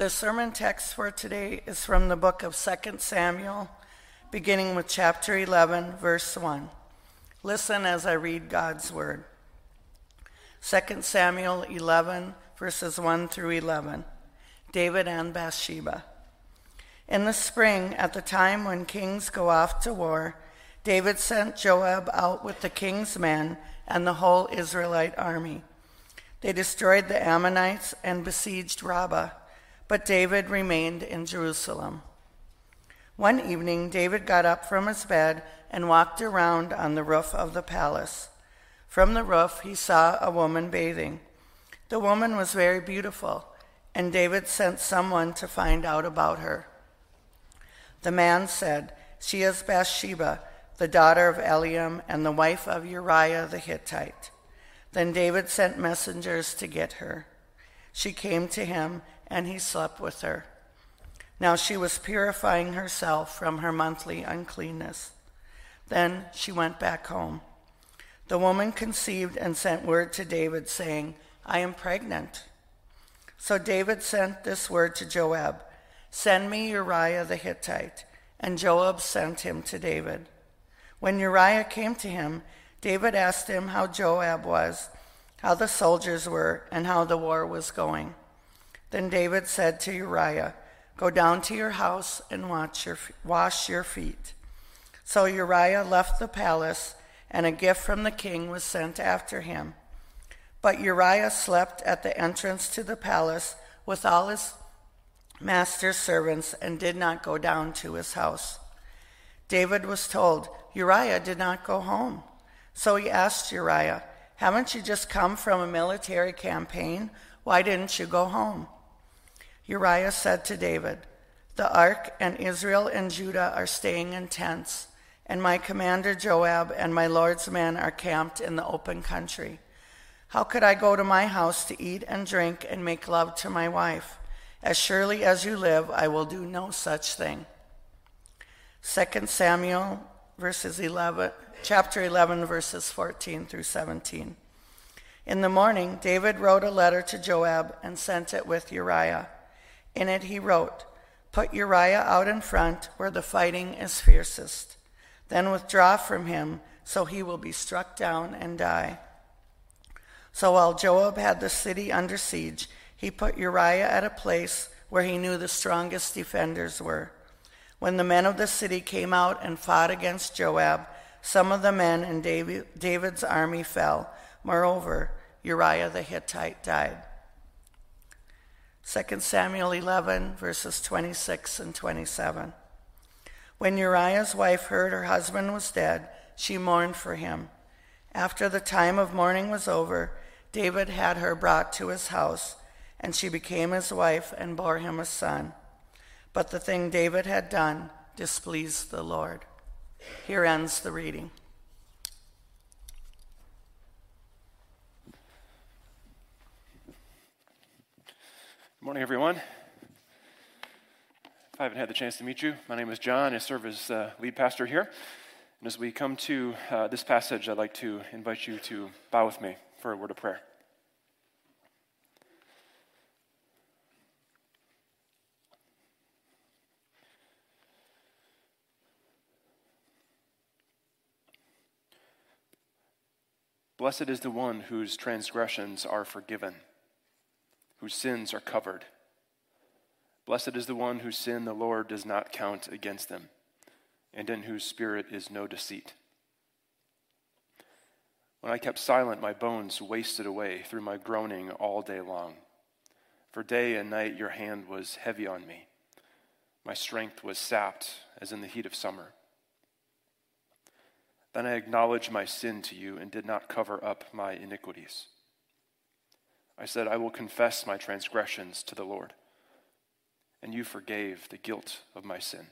The sermon text for today is from the book of 2 Samuel, beginning with chapter 11, verse 1. Listen as I read God's word. 2 Samuel 11, verses 1 through 11. David and Bathsheba. In the spring, at the time when kings go off to war, David sent Joab out with the king's men and the whole Israelite army. They destroyed the Ammonites and besieged Rabbah but David remained in Jerusalem. One evening, David got up from his bed and walked around on the roof of the palace. From the roof, he saw a woman bathing. The woman was very beautiful, and David sent someone to find out about her. The man said, She is Bathsheba, the daughter of Eliam and the wife of Uriah the Hittite. Then David sent messengers to get her. She came to him and he slept with her. Now she was purifying herself from her monthly uncleanness. Then she went back home. The woman conceived and sent word to David, saying, I am pregnant. So David sent this word to Joab Send me Uriah the Hittite. And Joab sent him to David. When Uriah came to him, David asked him how Joab was, how the soldiers were, and how the war was going. Then David said to Uriah, Go down to your house and your, wash your feet. So Uriah left the palace, and a gift from the king was sent after him. But Uriah slept at the entrance to the palace with all his master's servants and did not go down to his house. David was told, Uriah did not go home. So he asked Uriah, Haven't you just come from a military campaign? Why didn't you go home? Uriah said to David, The ark and Israel and Judah are staying in tents, and my commander Joab and my Lord's men are camped in the open country. How could I go to my house to eat and drink and make love to my wife? As surely as you live, I will do no such thing. 2 Samuel verses 11, chapter 11 verses 14 through 17. In the morning, David wrote a letter to Joab and sent it with Uriah. In it he wrote, Put Uriah out in front where the fighting is fiercest. Then withdraw from him, so he will be struck down and die. So while Joab had the city under siege, he put Uriah at a place where he knew the strongest defenders were. When the men of the city came out and fought against Joab, some of the men in David's army fell. Moreover, Uriah the Hittite died. 2 Samuel 11, verses 26 and 27. When Uriah's wife heard her husband was dead, she mourned for him. After the time of mourning was over, David had her brought to his house, and she became his wife and bore him a son. But the thing David had done displeased the Lord. Here ends the reading. Good morning, everyone. If I haven't had the chance to meet you, my name is John. I serve as uh, lead pastor here. And as we come to uh, this passage, I'd like to invite you to bow with me for a word of prayer. Blessed is the one whose transgressions are forgiven whose sins are covered. Blessed is the one whose sin the Lord does not count against them, and in whose spirit is no deceit. When I kept silent, my bones wasted away through my groaning all day long. For day and night your hand was heavy on me. My strength was sapped as in the heat of summer. Then I acknowledged my sin to you and did not cover up my iniquities. I said, I will confess my transgressions to the Lord, and you forgave the guilt of my sin.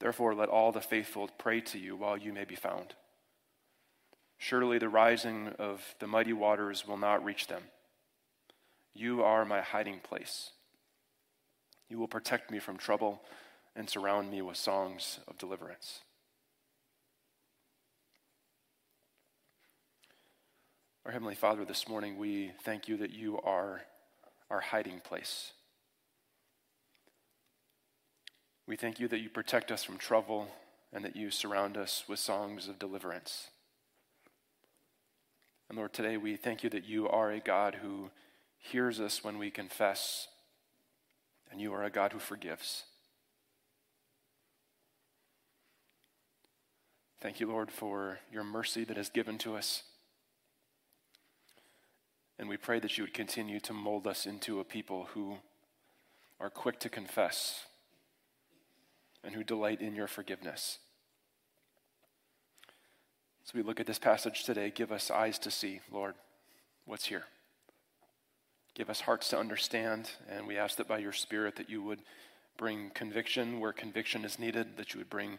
Therefore, let all the faithful pray to you while you may be found. Surely the rising of the mighty waters will not reach them. You are my hiding place. You will protect me from trouble and surround me with songs of deliverance. Our Heavenly Father, this morning we thank you that you are our hiding place. We thank you that you protect us from trouble and that you surround us with songs of deliverance. And Lord, today we thank you that you are a God who hears us when we confess, and you are a God who forgives. Thank you, Lord, for your mercy that is given to us. And we pray that you would continue to mold us into a people who are quick to confess and who delight in your forgiveness. As we look at this passage today, give us eyes to see, Lord, what's here. Give us hearts to understand, and we ask that by your Spirit that you would bring conviction where conviction is needed, that you would bring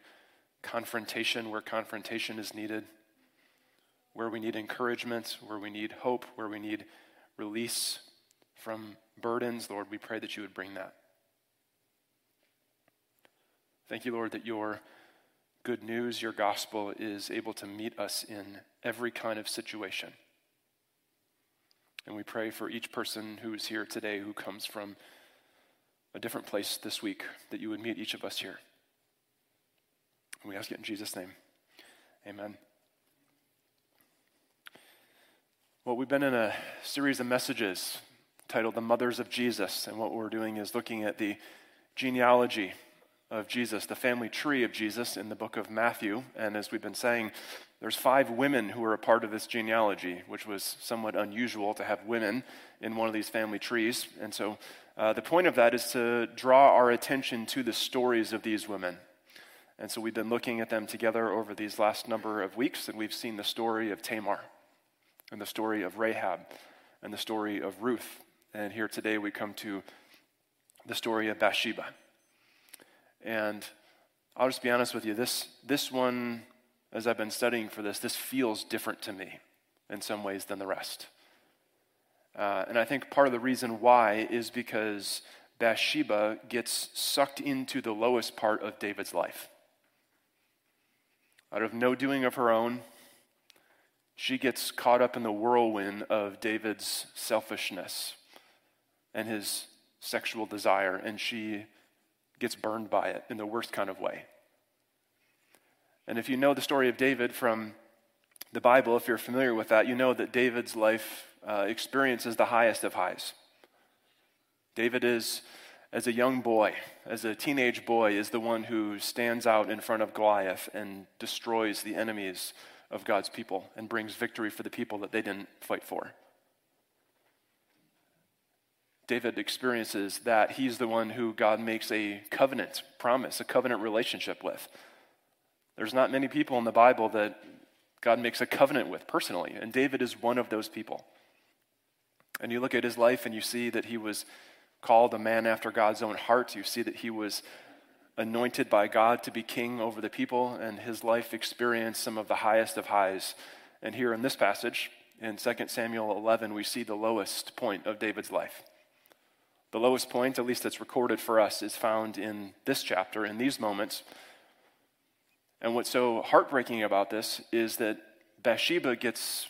confrontation where confrontation is needed, where we need encouragement, where we need hope, where we need release from burdens, Lord, we pray that you would bring that. Thank you, Lord, that your good news, your gospel, is able to meet us in every kind of situation. And we pray for each person who is here today who comes from a different place this week, that you would meet each of us here. And we ask it in Jesus' name. Amen. Well, we've been in a series of messages titled The Mothers of Jesus, and what we're doing is looking at the genealogy of Jesus, the family tree of Jesus in the book of Matthew. And as we've been saying, there's five women who are a part of this genealogy, which was somewhat unusual to have women in one of these family trees. And so uh, the point of that is to draw our attention to the stories of these women. And so we've been looking at them together over these last number of weeks, and we've seen the story of Tamar and the story of Rahab and the story of Ruth. And here today we come to the story of Bathsheba. And I'll just be honest with you, this, this one, as I've been studying for this, this feels different to me in some ways than the rest. Uh, and I think part of the reason why is because Bathsheba gets sucked into the lowest part of David's life. Out of no doing of her own, she gets caught up in the whirlwind of David's selfishness and his sexual desire, and she gets burned by it in the worst kind of way. And if you know the story of David from the Bible, if you're familiar with that, you know that David's life uh, experiences the highest of highs. David is, as a young boy, as a teenage boy, is the one who stands out in front of Goliath and destroys the enemies of God's people and brings victory for the people that they didn't fight for. David experiences that he's the one who God makes a covenant promise, a covenant relationship with. There's not many people in the Bible that God makes a covenant with personally, and David is one of those people. And you look at his life and you see that he was called a man after God's own heart. You see that he was anointed by God to be king over the people, and his life experienced some of the highest of highs. And here in this passage, in 2 Samuel 11, we see the lowest point of David's life. The lowest point, at least that's recorded for us, is found in this chapter, in these moments. And what's so heartbreaking about this is that Bathsheba gets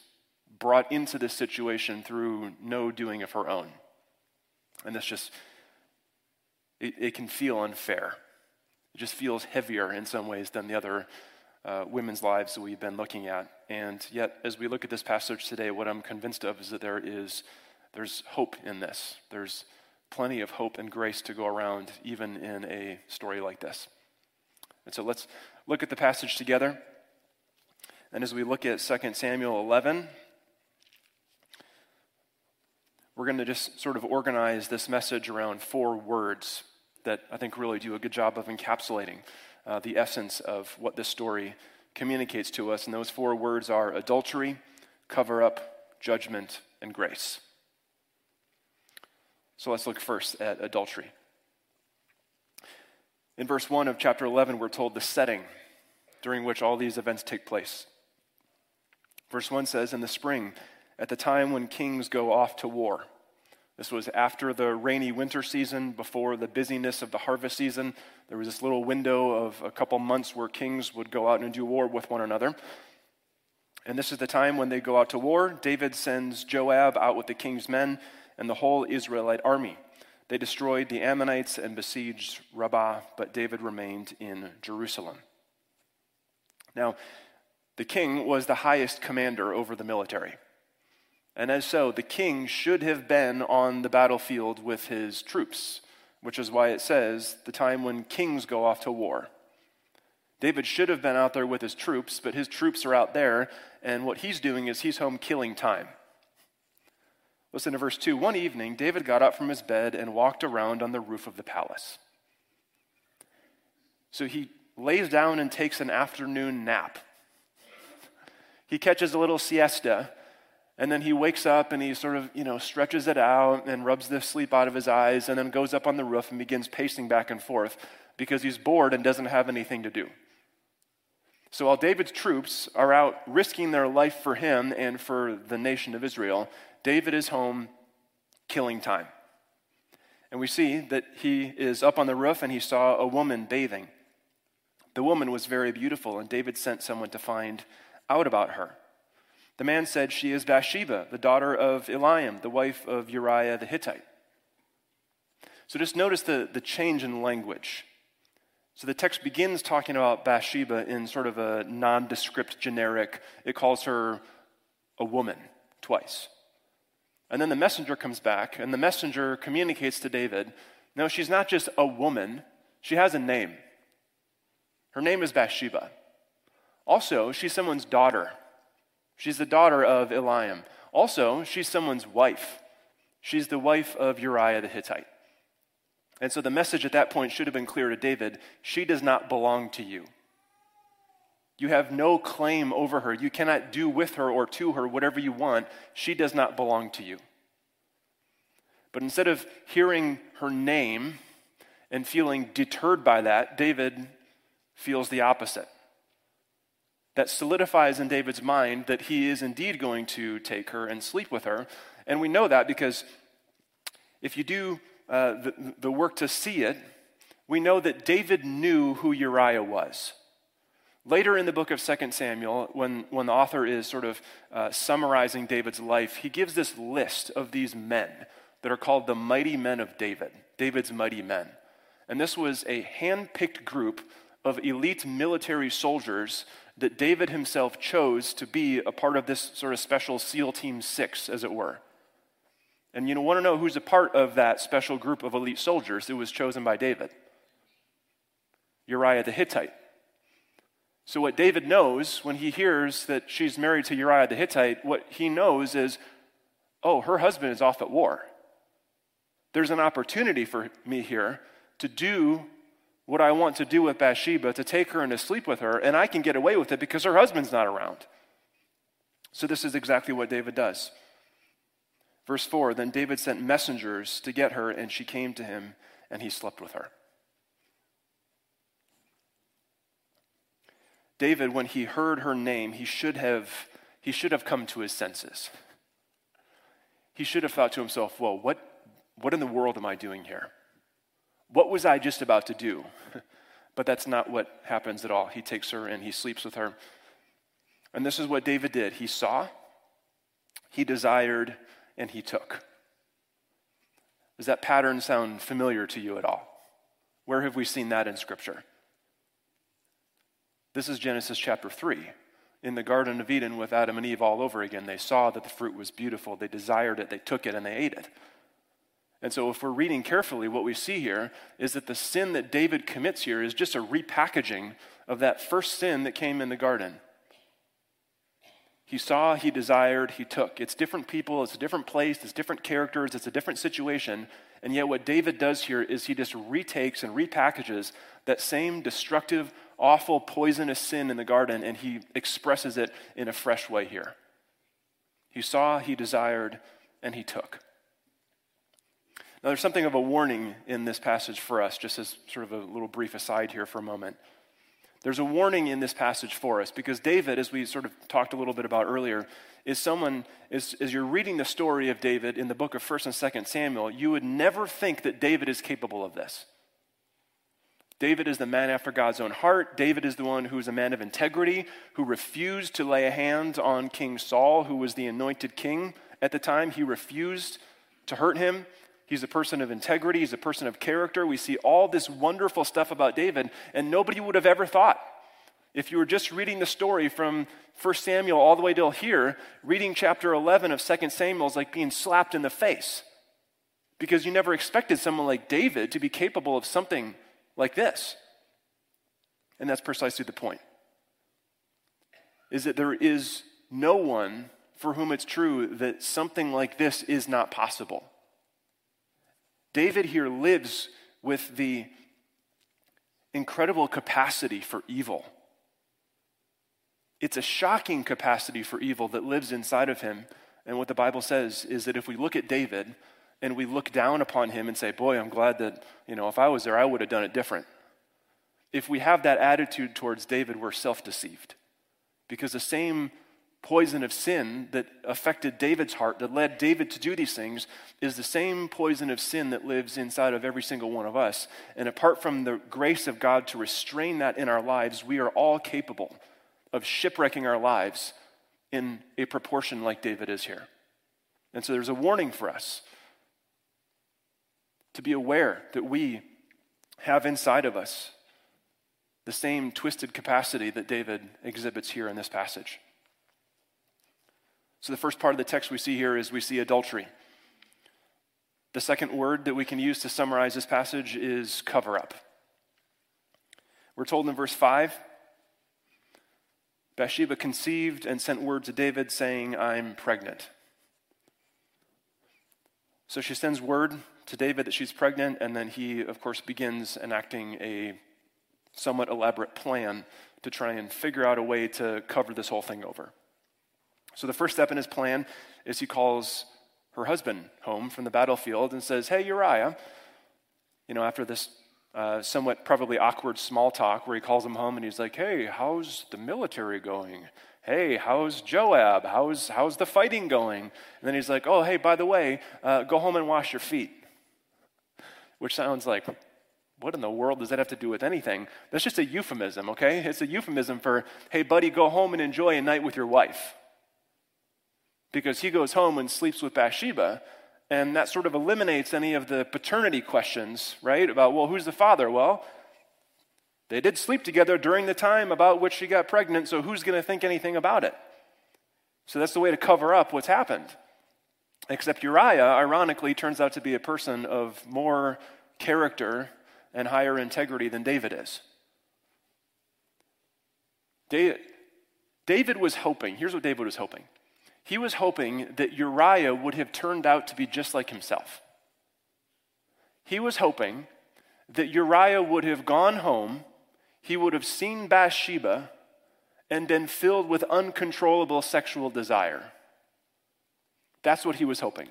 brought into this situation through no doing of her own. And this just, it, it can feel unfair. It just feels heavier in some ways than the other uh, women's lives that we've been looking at. And yet, as we look at this passage today, what I'm convinced of is that there is there's hope in this. There's plenty of hope and grace to go around, even in a story like this. And so let's look at the passage together. And as we look at 2 Samuel 11, we're going to just sort of organize this message around four words that I think really do a good job of encapsulating uh, the essence of what this story communicates to us. And those four words are adultery, cover up, judgment, and grace. So let's look first at adultery. In verse 1 of chapter 11, we're told the setting during which all these events take place. Verse 1 says, In the spring, at the time when kings go off to war, this was after the rainy winter season, before the busyness of the harvest season. There was this little window of a couple months where kings would go out and do war with one another. And this is the time when they go out to war. David sends Joab out with the king's men and the whole Israelite army. They destroyed the Ammonites and besieged Rabbah, but David remained in Jerusalem. Now, the king was the highest commander over the military. And as so, the king should have been on the battlefield with his troops, which is why it says the time when kings go off to war. David should have been out there with his troops, but his troops are out there, and what he's doing is he's home killing time. Listen to verse 2. One evening, David got up from his bed and walked around on the roof of the palace. So he lays down and takes an afternoon nap. He catches a little siesta, and then he wakes up and he sort of, you know, stretches it out and rubs the sleep out of his eyes, and then goes up on the roof and begins pacing back and forth because he's bored and doesn't have anything to do. So while David's troops are out risking their life for him and for the nation of Israel, David is home killing time. And we see that he is up on the roof and he saw a woman bathing. The woman was very beautiful, and David sent someone to find out about her. The man said, She is Bathsheba, the daughter of Eliam, the wife of Uriah the Hittite. So just notice the, the change in language. So the text begins talking about Bathsheba in sort of a nondescript, generic, it calls her a woman twice. And then the messenger comes back, and the messenger communicates to David no, she's not just a woman, she has a name. Her name is Bathsheba. Also, she's someone's daughter. She's the daughter of Eliam. Also, she's someone's wife. She's the wife of Uriah the Hittite. And so the message at that point should have been clear to David she does not belong to you. You have no claim over her. You cannot do with her or to her whatever you want. She does not belong to you. But instead of hearing her name and feeling deterred by that, David feels the opposite. That solidifies in David's mind that he is indeed going to take her and sleep with her. And we know that because if you do uh, the, the work to see it, we know that David knew who Uriah was. Later in the book of 2 Samuel, when, when the author is sort of uh, summarizing David's life, he gives this list of these men that are called the mighty men of David, David's mighty men. And this was a hand picked group of elite military soldiers that David himself chose to be a part of this sort of special SEAL Team 6, as it were. And you know, want to know who's a part of that special group of elite soldiers? It was chosen by David Uriah the Hittite. So, what David knows when he hears that she's married to Uriah the Hittite, what he knows is, oh, her husband is off at war. There's an opportunity for me here to do what I want to do with Bathsheba, to take her and to sleep with her, and I can get away with it because her husband's not around. So, this is exactly what David does. Verse 4 Then David sent messengers to get her, and she came to him, and he slept with her. David, when he heard her name, he should have, he should have come to his senses. He should have thought to himself, Well, what, what in the world am I doing here? What was I just about to do? but that's not what happens at all. He takes her and he sleeps with her. And this is what David did he saw, he desired, and he took. Does that pattern sound familiar to you at all? Where have we seen that in Scripture? This is Genesis chapter 3. In the Garden of Eden with Adam and Eve all over again, they saw that the fruit was beautiful. They desired it, they took it, and they ate it. And so, if we're reading carefully, what we see here is that the sin that David commits here is just a repackaging of that first sin that came in the garden. He saw, he desired, he took. It's different people, it's a different place, it's different characters, it's a different situation. And yet, what David does here is he just retakes and repackages that same destructive, awful, poisonous sin in the garden, and he expresses it in a fresh way here. He saw, he desired, and he took. Now, there's something of a warning in this passage for us, just as sort of a little brief aside here for a moment. There's a warning in this passage for us because David, as we sort of talked a little bit about earlier, is someone, as, as you're reading the story of David in the book of 1st and 2nd Samuel, you would never think that David is capable of this. David is the man after God's own heart. David is the one who is a man of integrity, who refused to lay a hand on King Saul, who was the anointed king at the time. He refused to hurt him. He's a person of integrity, he's a person of character. We see all this wonderful stuff about David, and nobody would have ever thought. If you were just reading the story from 1 Samuel all the way till here, reading chapter 11 of 2 Samuel is like being slapped in the face because you never expected someone like David to be capable of something like this. And that's precisely the point. Is that there is no one for whom it's true that something like this is not possible. David here lives with the incredible capacity for evil. It's a shocking capacity for evil that lives inside of him. And what the Bible says is that if we look at David and we look down upon him and say, Boy, I'm glad that, you know, if I was there, I would have done it different. If we have that attitude towards David, we're self deceived. Because the same poison of sin that affected David's heart, that led David to do these things, is the same poison of sin that lives inside of every single one of us. And apart from the grace of God to restrain that in our lives, we are all capable of shipwrecking our lives in a proportion like David is here. And so there's a warning for us to be aware that we have inside of us the same twisted capacity that David exhibits here in this passage. So, the first part of the text we see here is we see adultery. The second word that we can use to summarize this passage is cover up. We're told in verse 5 Bathsheba conceived and sent word to David saying, I'm pregnant. So she sends word to David that she's pregnant, and then he, of course, begins enacting a somewhat elaborate plan to try and figure out a way to cover this whole thing over. So the first step in his plan is he calls her husband home from the battlefield and says, Hey, Uriah, you know, after this uh, somewhat probably awkward small talk where he calls him home and he's like, Hey, how's the military going? Hey, how's Joab? How's, how's the fighting going? And then he's like, Oh, hey, by the way, uh, go home and wash your feet. Which sounds like, what in the world does that have to do with anything? That's just a euphemism, okay? It's a euphemism for, hey, buddy, go home and enjoy a night with your wife because he goes home and sleeps with Bathsheba. And that sort of eliminates any of the paternity questions, right? About, well, who's the father? Well, they did sleep together during the time about which she got pregnant, so who's going to think anything about it? So that's the way to cover up what's happened. Except Uriah, ironically, turns out to be a person of more character and higher integrity than David is. David David was hoping, here's what David was hoping he was hoping that Uriah would have turned out to be just like himself. He was hoping that Uriah would have gone home, he would have seen Bathsheba, and been filled with uncontrollable sexual desire. That's what he was hoping.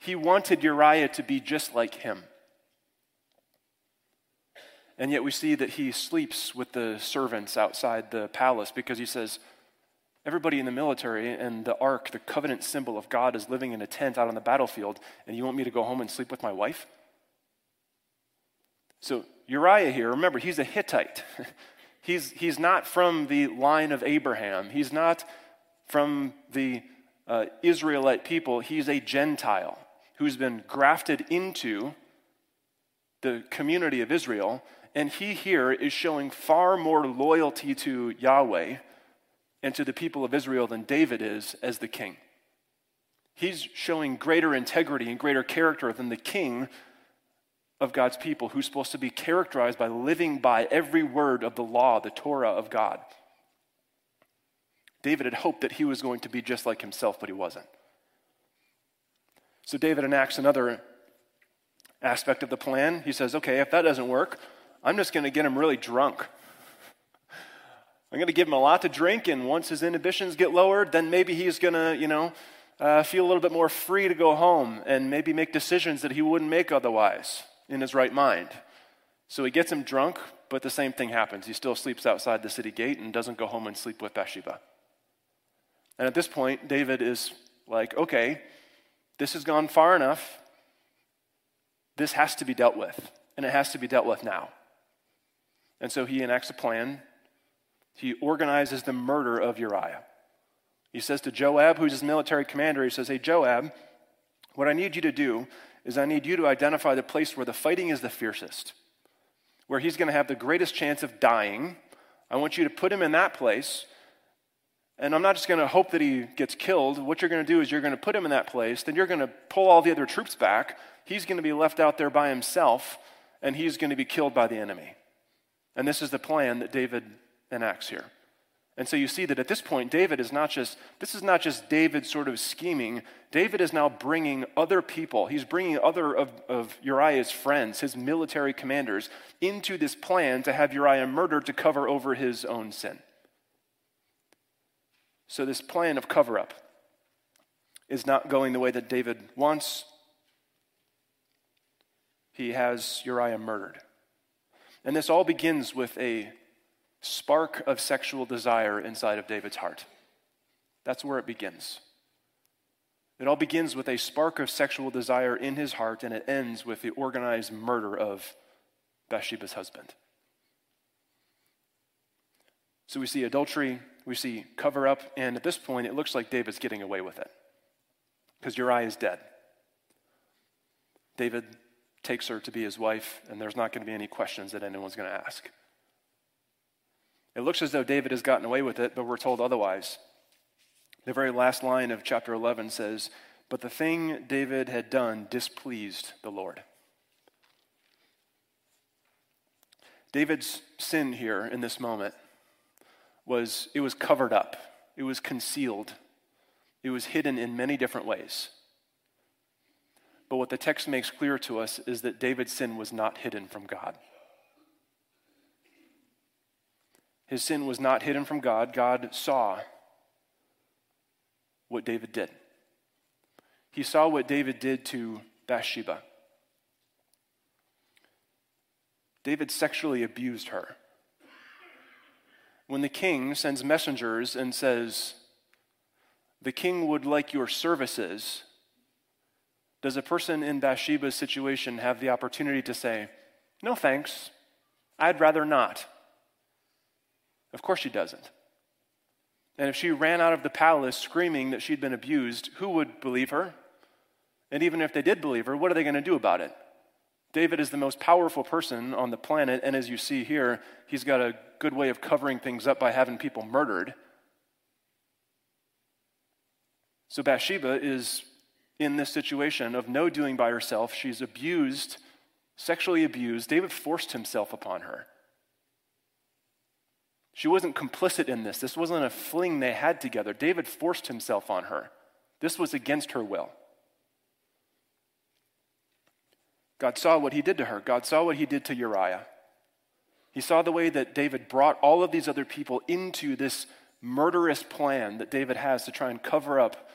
He wanted Uriah to be just like him. And yet we see that he sleeps with the servants outside the palace because he says, Everybody in the military and the ark, the covenant symbol of God, is living in a tent out on the battlefield, and you want me to go home and sleep with my wife? So, Uriah here, remember, he's a Hittite. he's, he's not from the line of Abraham, he's not from the uh, Israelite people. He's a Gentile who's been grafted into the community of Israel, and he here is showing far more loyalty to Yahweh and to the people of Israel than David is as the king. He's showing greater integrity and greater character than the king of God's people, who's supposed to be characterized by living by every word of the law, the Torah of God. David had hoped that he was going to be just like himself, but he wasn't. So David enacts another aspect of the plan. He says, okay, if that doesn't work, I'm just going to get him really drunk. I'm going to give him a lot to drink, and once his inhibitions get lowered, then maybe he's going to, you know, uh, feel a little bit more free to go home and maybe make decisions that he wouldn't make otherwise in his right mind. So he gets him drunk, but the same thing happens. He still sleeps outside the city gate and doesn't go home and sleep with Bathsheba. And at this point, David is like, okay, this has gone far enough. This has to be dealt with, and it has to be dealt with now. And so he enacts a plan. He organizes the murder of Uriah. He says to Joab, who's his military commander, he says, Hey, Joab, what I need you to do is I need you to identify the place where the fighting is the fiercest, where he's going to have the greatest chance of dying. I want you to put him in that place. And I'm not just going to hope that he gets killed. What you're going to do is you're going to put him in that place. Then you're going to pull all the other troops back. He's going to be left out there by himself, and he's going to be killed by the enemy. And this is the plan that David enacts here. And so you see that at this point, David is not just, this is not just David sort of scheming. David is now bringing other people, he's bringing other of, of Uriah's friends, his military commanders, into this plan to have Uriah murdered to cover over his own sin. So this plan of cover up is not going the way that David wants. He has Uriah murdered. And this all begins with a spark of sexual desire inside of David's heart. That's where it begins. It all begins with a spark of sexual desire in his heart, and it ends with the organized murder of Bathsheba's husband. So we see adultery, we see cover up, and at this point, it looks like David's getting away with it because Uriah is dead. David takes her to be his wife, and there's not going to be any questions that anyone's going to ask. It looks as though David has gotten away with it, but we're told otherwise. The very last line of chapter 11 says, But the thing David had done displeased the Lord. David's sin here in this moment was it was covered up, it was concealed, it was hidden in many different ways. But what the text makes clear to us is that David's sin was not hidden from God. His sin was not hidden from God. God saw what David did. He saw what David did to Bathsheba. David sexually abused her. When the king sends messengers and says, The king would like your services, does a person in Bathsheba's situation have the opportunity to say, No thanks, I'd rather not? Of course she doesn't. And if she ran out of the palace screaming that she'd been abused, who would believe her? And even if they did believe her, what are they going to do about it? David is the most powerful person on the planet, and as you see here, he's got a good way of covering things up by having people murdered. So Bathsheba is in this situation of no doing by herself. She's abused, sexually abused. David forced himself upon her. She wasn't complicit in this. This wasn't a fling they had together. David forced himself on her. This was against her will. God saw what he did to her. God saw what he did to Uriah. He saw the way that David brought all of these other people into this murderous plan that David has to try and cover up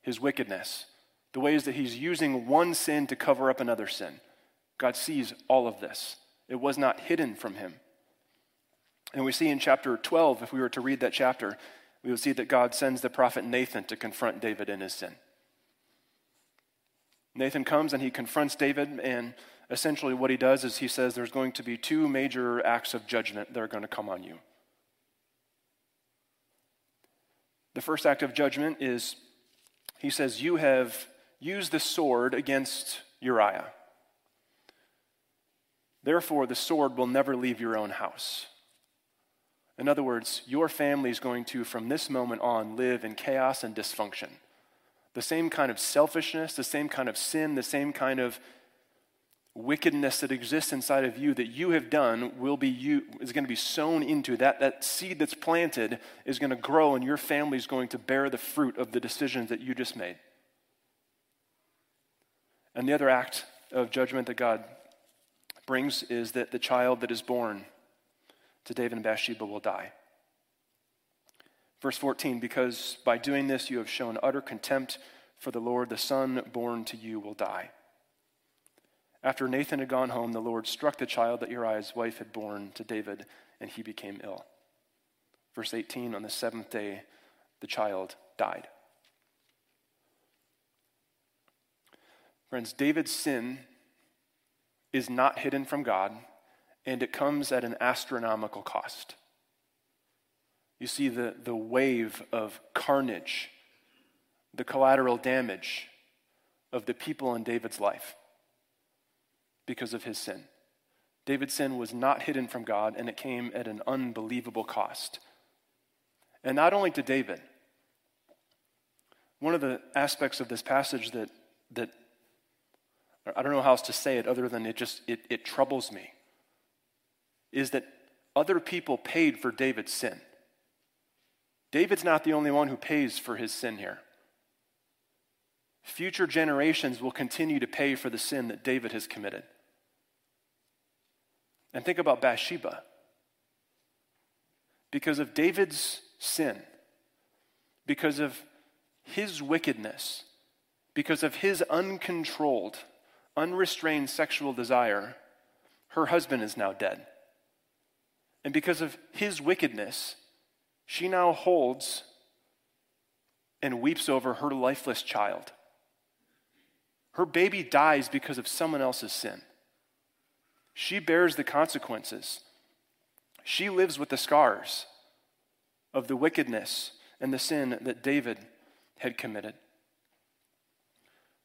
his wickedness. The ways that he's using one sin to cover up another sin. God sees all of this. It was not hidden from him. And we see in chapter 12, if we were to read that chapter, we would see that God sends the prophet Nathan to confront David in his sin. Nathan comes and he confronts David, and essentially what he does is he says there's going to be two major acts of judgment that are going to come on you. The first act of judgment is he says, You have used the sword against Uriah. Therefore, the sword will never leave your own house. In other words, your family is going to, from this moment on, live in chaos and dysfunction. The same kind of selfishness, the same kind of sin, the same kind of wickedness that exists inside of you that you have done will be you is going to be sown into that that seed that's planted is going to grow and your family is going to bear the fruit of the decisions that you just made and the other act of judgment that god brings is that the child that is born to David and Bathsheba will die. Verse 14, because by doing this you have shown utter contempt for the Lord, the son born to you will die. After Nathan had gone home, the Lord struck the child that Uriah's wife had borne to David, and he became ill. Verse 18, on the seventh day, the child died. Friends, David's sin is not hidden from God and it comes at an astronomical cost. You see the, the wave of carnage, the collateral damage of the people in David's life because of his sin. David's sin was not hidden from God, and it came at an unbelievable cost. And not only to David, one of the aspects of this passage that, that I don't know how else to say it other than it just it, it troubles me is that other people paid for David's sin. David's not the only one who pays for his sin here. Future generations will continue to pay for the sin that David has committed. And think about Bathsheba. Because of David's sin, because of his wickedness, because of his uncontrolled, unrestrained sexual desire, her husband is now dead. And because of his wickedness, she now holds and weeps over her lifeless child. Her baby dies because of someone else's sin. She bears the consequences. She lives with the scars of the wickedness and the sin that David had committed.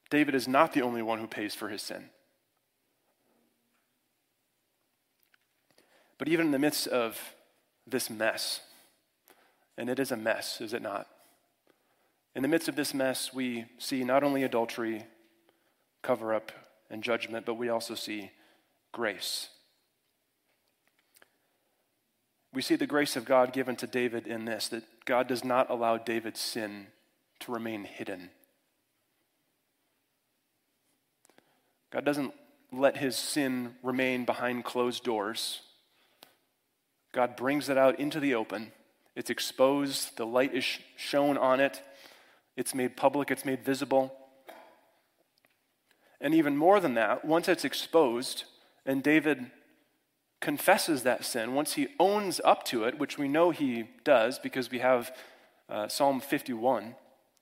David is not the only one who pays for his sin. But even in the midst of this mess, and it is a mess, is it not? In the midst of this mess, we see not only adultery, cover up, and judgment, but we also see grace. We see the grace of God given to David in this that God does not allow David's sin to remain hidden. God doesn't let his sin remain behind closed doors. God brings it out into the open it's exposed, the light is shown on it, it's made public, it's made visible. And even more than that, once it's exposed, and David confesses that sin, once he owns up to it, which we know he does because we have uh, Psalm 51,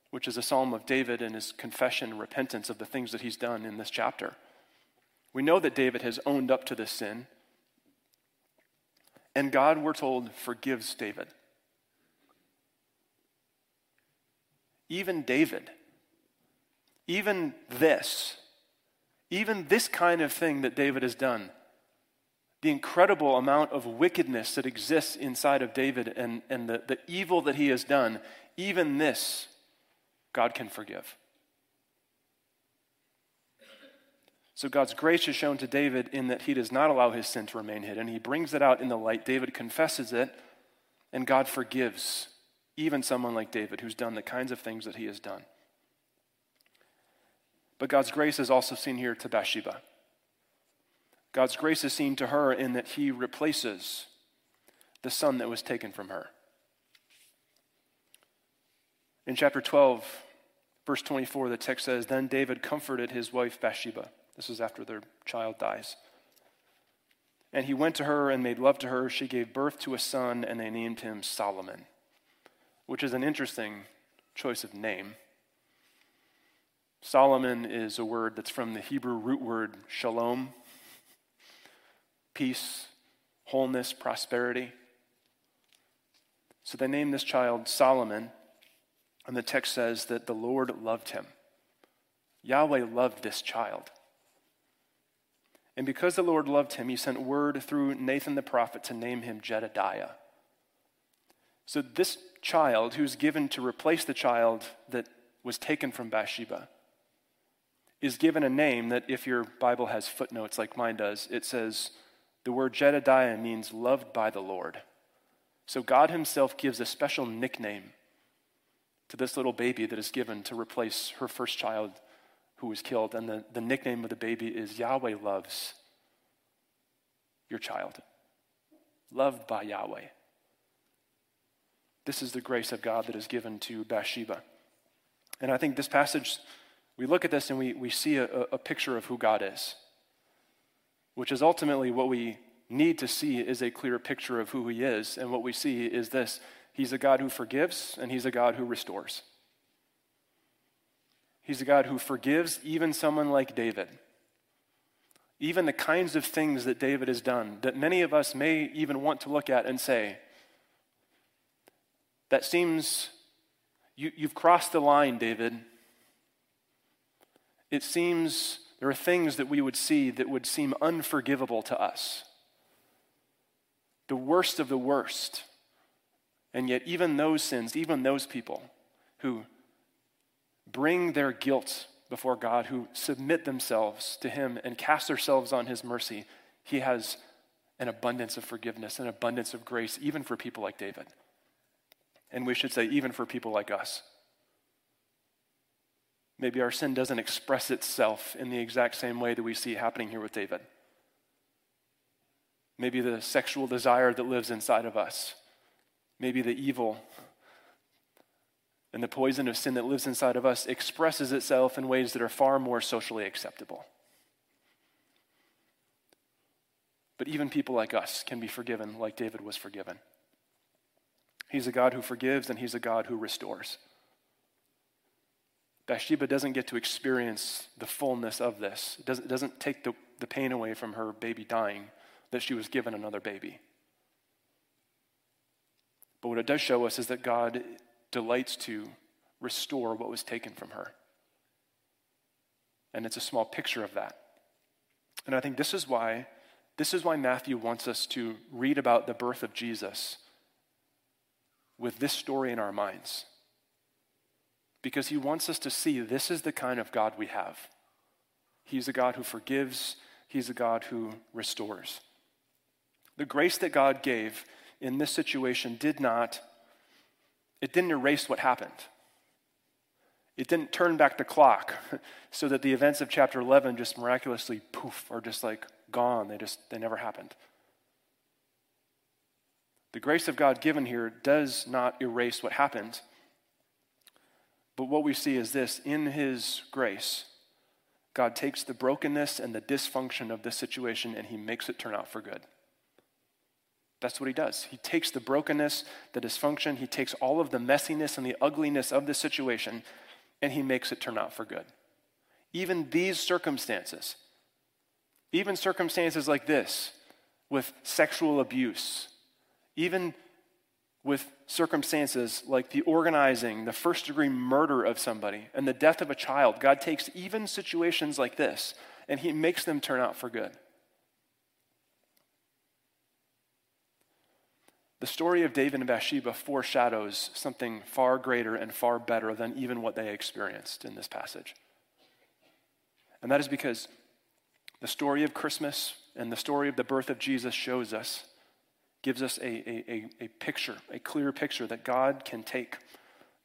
which is a psalm of David and his confession and repentance of the things that he's done in this chapter. We know that David has owned up to this sin. And God, we're told, forgives David. even David, even this, even this kind of thing that David has done, the incredible amount of wickedness that exists inside of David and, and the, the evil that he has done, even this, God can forgive. So God's grace is shown to David in that he does not allow his sin to remain hidden. He brings it out in the light. David confesses it, and God forgives even someone like David who's done the kinds of things that he has done. But God's grace is also seen here to Bathsheba. God's grace is seen to her in that he replaces the son that was taken from her. In chapter 12, verse 24, the text says Then David comforted his wife Bathsheba. This is after their child dies. And he went to her and made love to her. She gave birth to a son, and they named him Solomon which is an interesting choice of name. Solomon is a word that's from the Hebrew root word shalom, peace, wholeness, prosperity. So they named this child Solomon, and the text says that the Lord loved him. Yahweh loved this child. And because the Lord loved him, he sent word through Nathan the prophet to name him Jedediah. So this child who's given to replace the child that was taken from Bathsheba is given a name that, if your Bible has footnotes like mine does, it says the word Jedediah means loved by the Lord. So God Himself gives a special nickname to this little baby that is given to replace her first child who was killed. And the, the nickname of the baby is Yahweh loves your child. Loved by Yahweh. This is the grace of God that is given to Bathsheba. And I think this passage, we look at this and we, we see a, a picture of who God is, which is ultimately what we need to see is a clear picture of who He is. And what we see is this He's a God who forgives and He's a God who restores. He's a God who forgives even someone like David, even the kinds of things that David has done that many of us may even want to look at and say, that seems, you, you've crossed the line, David. It seems there are things that we would see that would seem unforgivable to us. The worst of the worst. And yet, even those sins, even those people who bring their guilt before God, who submit themselves to Him and cast themselves on His mercy, He has an abundance of forgiveness, an abundance of grace, even for people like David. And we should say, even for people like us. Maybe our sin doesn't express itself in the exact same way that we see happening here with David. Maybe the sexual desire that lives inside of us. Maybe the evil and the poison of sin that lives inside of us expresses itself in ways that are far more socially acceptable. But even people like us can be forgiven like David was forgiven. He's a God who forgives and he's a God who restores. Bathsheba doesn't get to experience the fullness of this. It doesn't, it doesn't take the, the pain away from her baby dying that she was given another baby. But what it does show us is that God delights to restore what was taken from her. And it's a small picture of that. And I think this is why this is why Matthew wants us to read about the birth of Jesus with this story in our minds. Because he wants us to see this is the kind of God we have. He's a God who forgives, he's a God who restores. The grace that God gave in this situation did not it didn't erase what happened. It didn't turn back the clock so that the events of chapter 11 just miraculously poof are just like gone. They just they never happened. The grace of God given here does not erase what happened. But what we see is this in his grace, God takes the brokenness and the dysfunction of this situation and he makes it turn out for good. That's what he does. He takes the brokenness, the dysfunction, he takes all of the messiness and the ugliness of the situation, and he makes it turn out for good. Even these circumstances, even circumstances like this, with sexual abuse, even with circumstances like the organizing, the first degree murder of somebody, and the death of a child, God takes even situations like this and he makes them turn out for good. The story of David and Bathsheba foreshadows something far greater and far better than even what they experienced in this passage. And that is because the story of Christmas and the story of the birth of Jesus shows us, gives us a, a, a, picture, a clear picture that God can take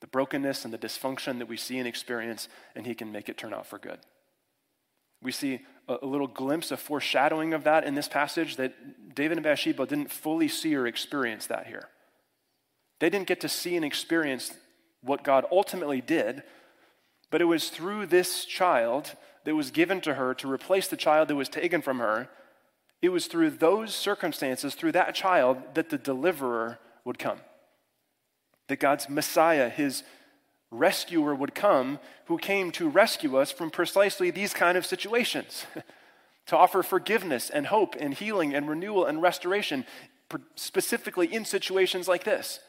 the brokenness and the dysfunction that we see and experience, and He can make it turn out for good. We see a, a little glimpse of foreshadowing of that in this passage that David and Bathsheba didn't fully see or experience that here. They didn't get to see and experience what God ultimately did, but it was through this child that was given to her to replace the child that was taken from her. It was through those circumstances, through that child, that the deliverer would come. That God's Messiah, his rescuer would come who came to rescue us from precisely these kind of situations, to offer forgiveness and hope and healing and renewal and restoration, specifically in situations like this.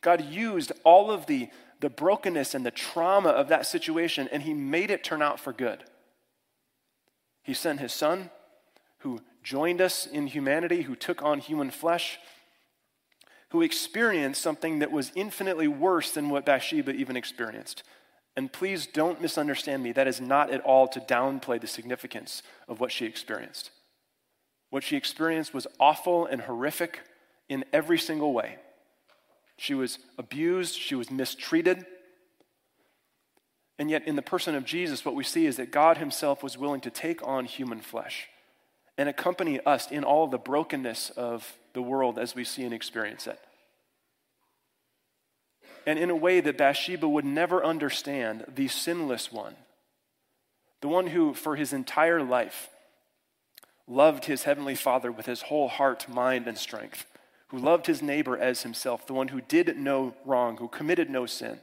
God used all of the, the brokenness and the trauma of that situation and he made it turn out for good. He sent his son who joined us in humanity, who took on human flesh who experienced something that was infinitely worse than what Bathsheba even experienced. And please don't misunderstand me. That is not at all to downplay the significance of what she experienced. What she experienced was awful and horrific in every single way. She was abused, she was mistreated. And yet, in the person of Jesus, what we see is that God Himself was willing to take on human flesh and accompany us in all the brokenness of the world as we see and experience it. And in a way that Bathsheba would never understand, the sinless one, the one who, for his entire life, loved his heavenly Father with his whole heart, mind, and strength, who loved his neighbor as himself, the one who did no wrong, who committed no sin,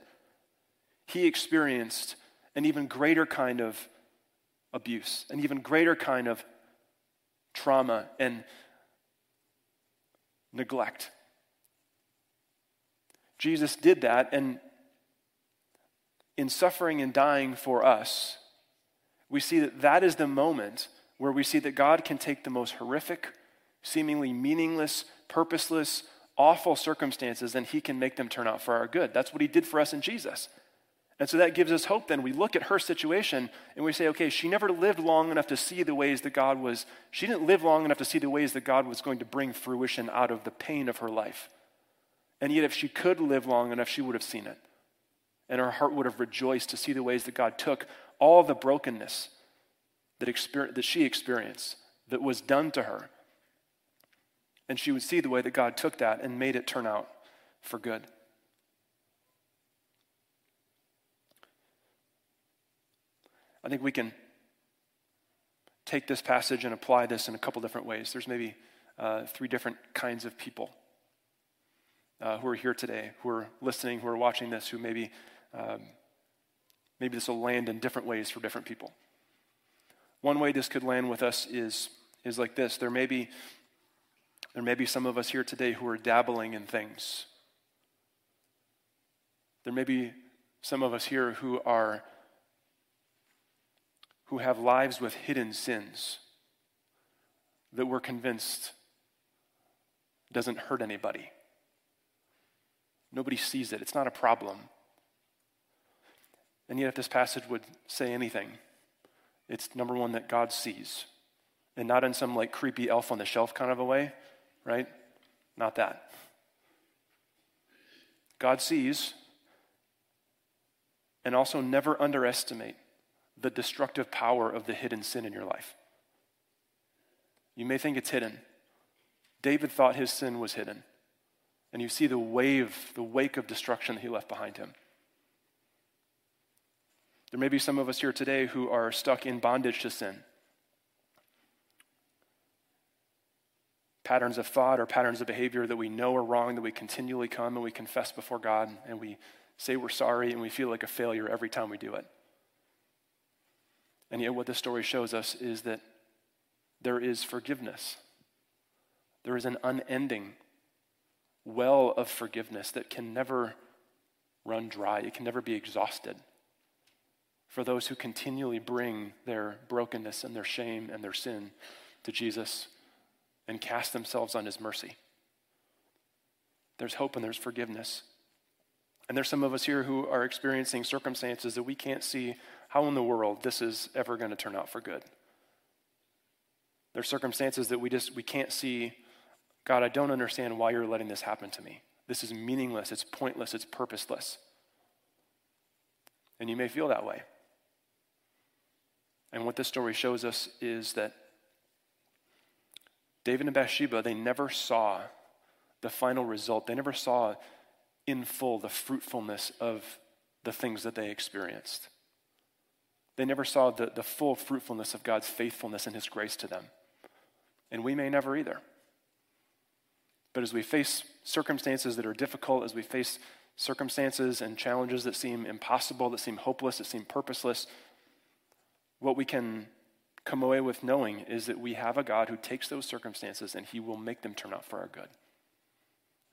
he experienced an even greater kind of abuse, an even greater kind of trauma and neglect. Jesus did that, and in suffering and dying for us, we see that that is the moment where we see that God can take the most horrific, seemingly meaningless, purposeless, awful circumstances and he can make them turn out for our good. That's what he did for us in Jesus. And so that gives us hope then. We look at her situation and we say, okay, she never lived long enough to see the ways that God was, she didn't live long enough to see the ways that God was going to bring fruition out of the pain of her life. And yet, if she could live long enough, she would have seen it. And her heart would have rejoiced to see the ways that God took all the brokenness that, exper- that she experienced, that was done to her. And she would see the way that God took that and made it turn out for good. I think we can take this passage and apply this in a couple different ways. There's maybe uh, three different kinds of people uh, who are here today, who are listening, who are watching this, who maybe um, maybe this will land in different ways for different people. One way this could land with us is is like this. There may be there may be some of us here today who are dabbling in things. There may be some of us here who are who have lives with hidden sins that we're convinced doesn't hurt anybody. Nobody sees it. It's not a problem. And yet, if this passage would say anything, it's number one that God sees. And not in some like creepy elf on the shelf kind of a way, right? Not that. God sees, and also never underestimate the destructive power of the hidden sin in your life. You may think it's hidden. David thought his sin was hidden. And you see the wave, the wake of destruction that he left behind him. There may be some of us here today who are stuck in bondage to sin. Patterns of thought or patterns of behavior that we know are wrong, that we continually come and we confess before God and we say we're sorry and we feel like a failure every time we do it. And yet, what this story shows us is that there is forgiveness. There is an unending well of forgiveness that can never run dry, it can never be exhausted for those who continually bring their brokenness and their shame and their sin to Jesus and cast themselves on his mercy. There's hope and there's forgiveness. And there's some of us here who are experiencing circumstances that we can't see how in the world this is ever going to turn out for good. There's circumstances that we just we can't see God, I don't understand why you're letting this happen to me. This is meaningless, it's pointless, it's purposeless. And you may feel that way. And what this story shows us is that David and Bathsheba, they never saw the final result. They never saw in full the fruitfulness of the things that they experienced. They never saw the, the full fruitfulness of God's faithfulness and His grace to them. And we may never either. But as we face circumstances that are difficult, as we face circumstances and challenges that seem impossible, that seem hopeless, that seem purposeless, what we can come away with knowing is that we have a God who takes those circumstances and He will make them turn out for our good.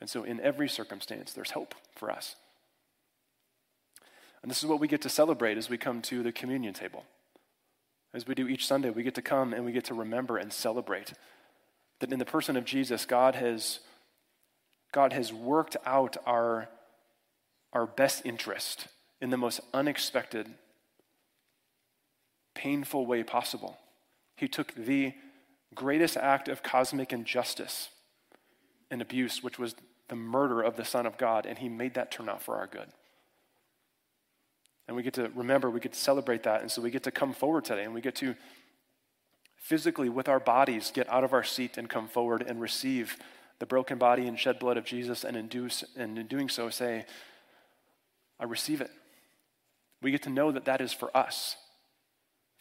And so, in every circumstance, there's hope for us. And this is what we get to celebrate as we come to the communion table. As we do each Sunday, we get to come and we get to remember and celebrate that in the person of Jesus, God has, God has worked out our, our best interest in the most unexpected, painful way possible. He took the greatest act of cosmic injustice and abuse, which was the murder of the Son of God, and he made that turn out for our good. And we get to remember, we get to celebrate that. And so we get to come forward today and we get to physically, with our bodies, get out of our seat and come forward and receive the broken body and shed blood of Jesus and, induce, and in doing so say, I receive it. We get to know that that is for us,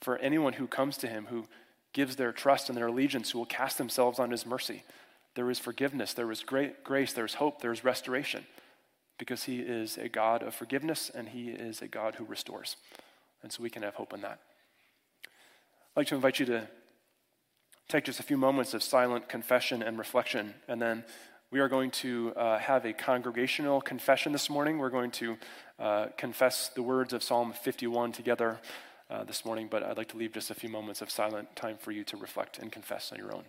for anyone who comes to him, who gives their trust and their allegiance, who will cast themselves on his mercy. There is forgiveness, there is great grace, there is hope, there is restoration because he is a God of forgiveness and he is a God who restores. And so we can have hope in that. I'd like to invite you to take just a few moments of silent confession and reflection, and then we are going to uh, have a congregational confession this morning. We're going to uh, confess the words of Psalm 51 together uh, this morning, but I'd like to leave just a few moments of silent time for you to reflect and confess on your own.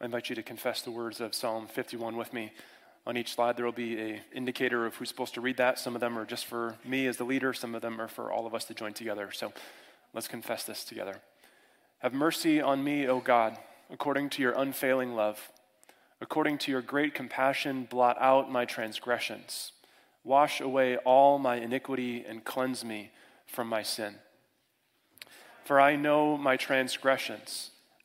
I invite you to confess the words of Psalm 51 with me. On each slide, there will be an indicator of who's supposed to read that. Some of them are just for me as the leader, some of them are for all of us to join together. So let's confess this together. Have mercy on me, O God, according to your unfailing love. According to your great compassion, blot out my transgressions. Wash away all my iniquity and cleanse me from my sin. For I know my transgressions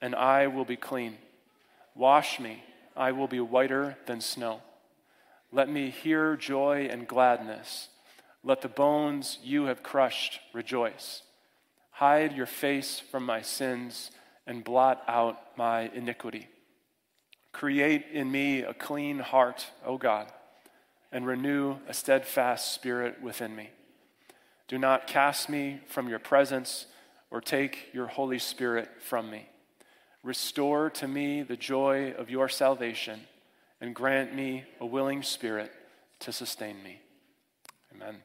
and I will be clean. Wash me, I will be whiter than snow. Let me hear joy and gladness. Let the bones you have crushed rejoice. Hide your face from my sins and blot out my iniquity. Create in me a clean heart, O God, and renew a steadfast spirit within me. Do not cast me from your presence or take your Holy Spirit from me. Restore to me the joy of your salvation and grant me a willing spirit to sustain me. Amen.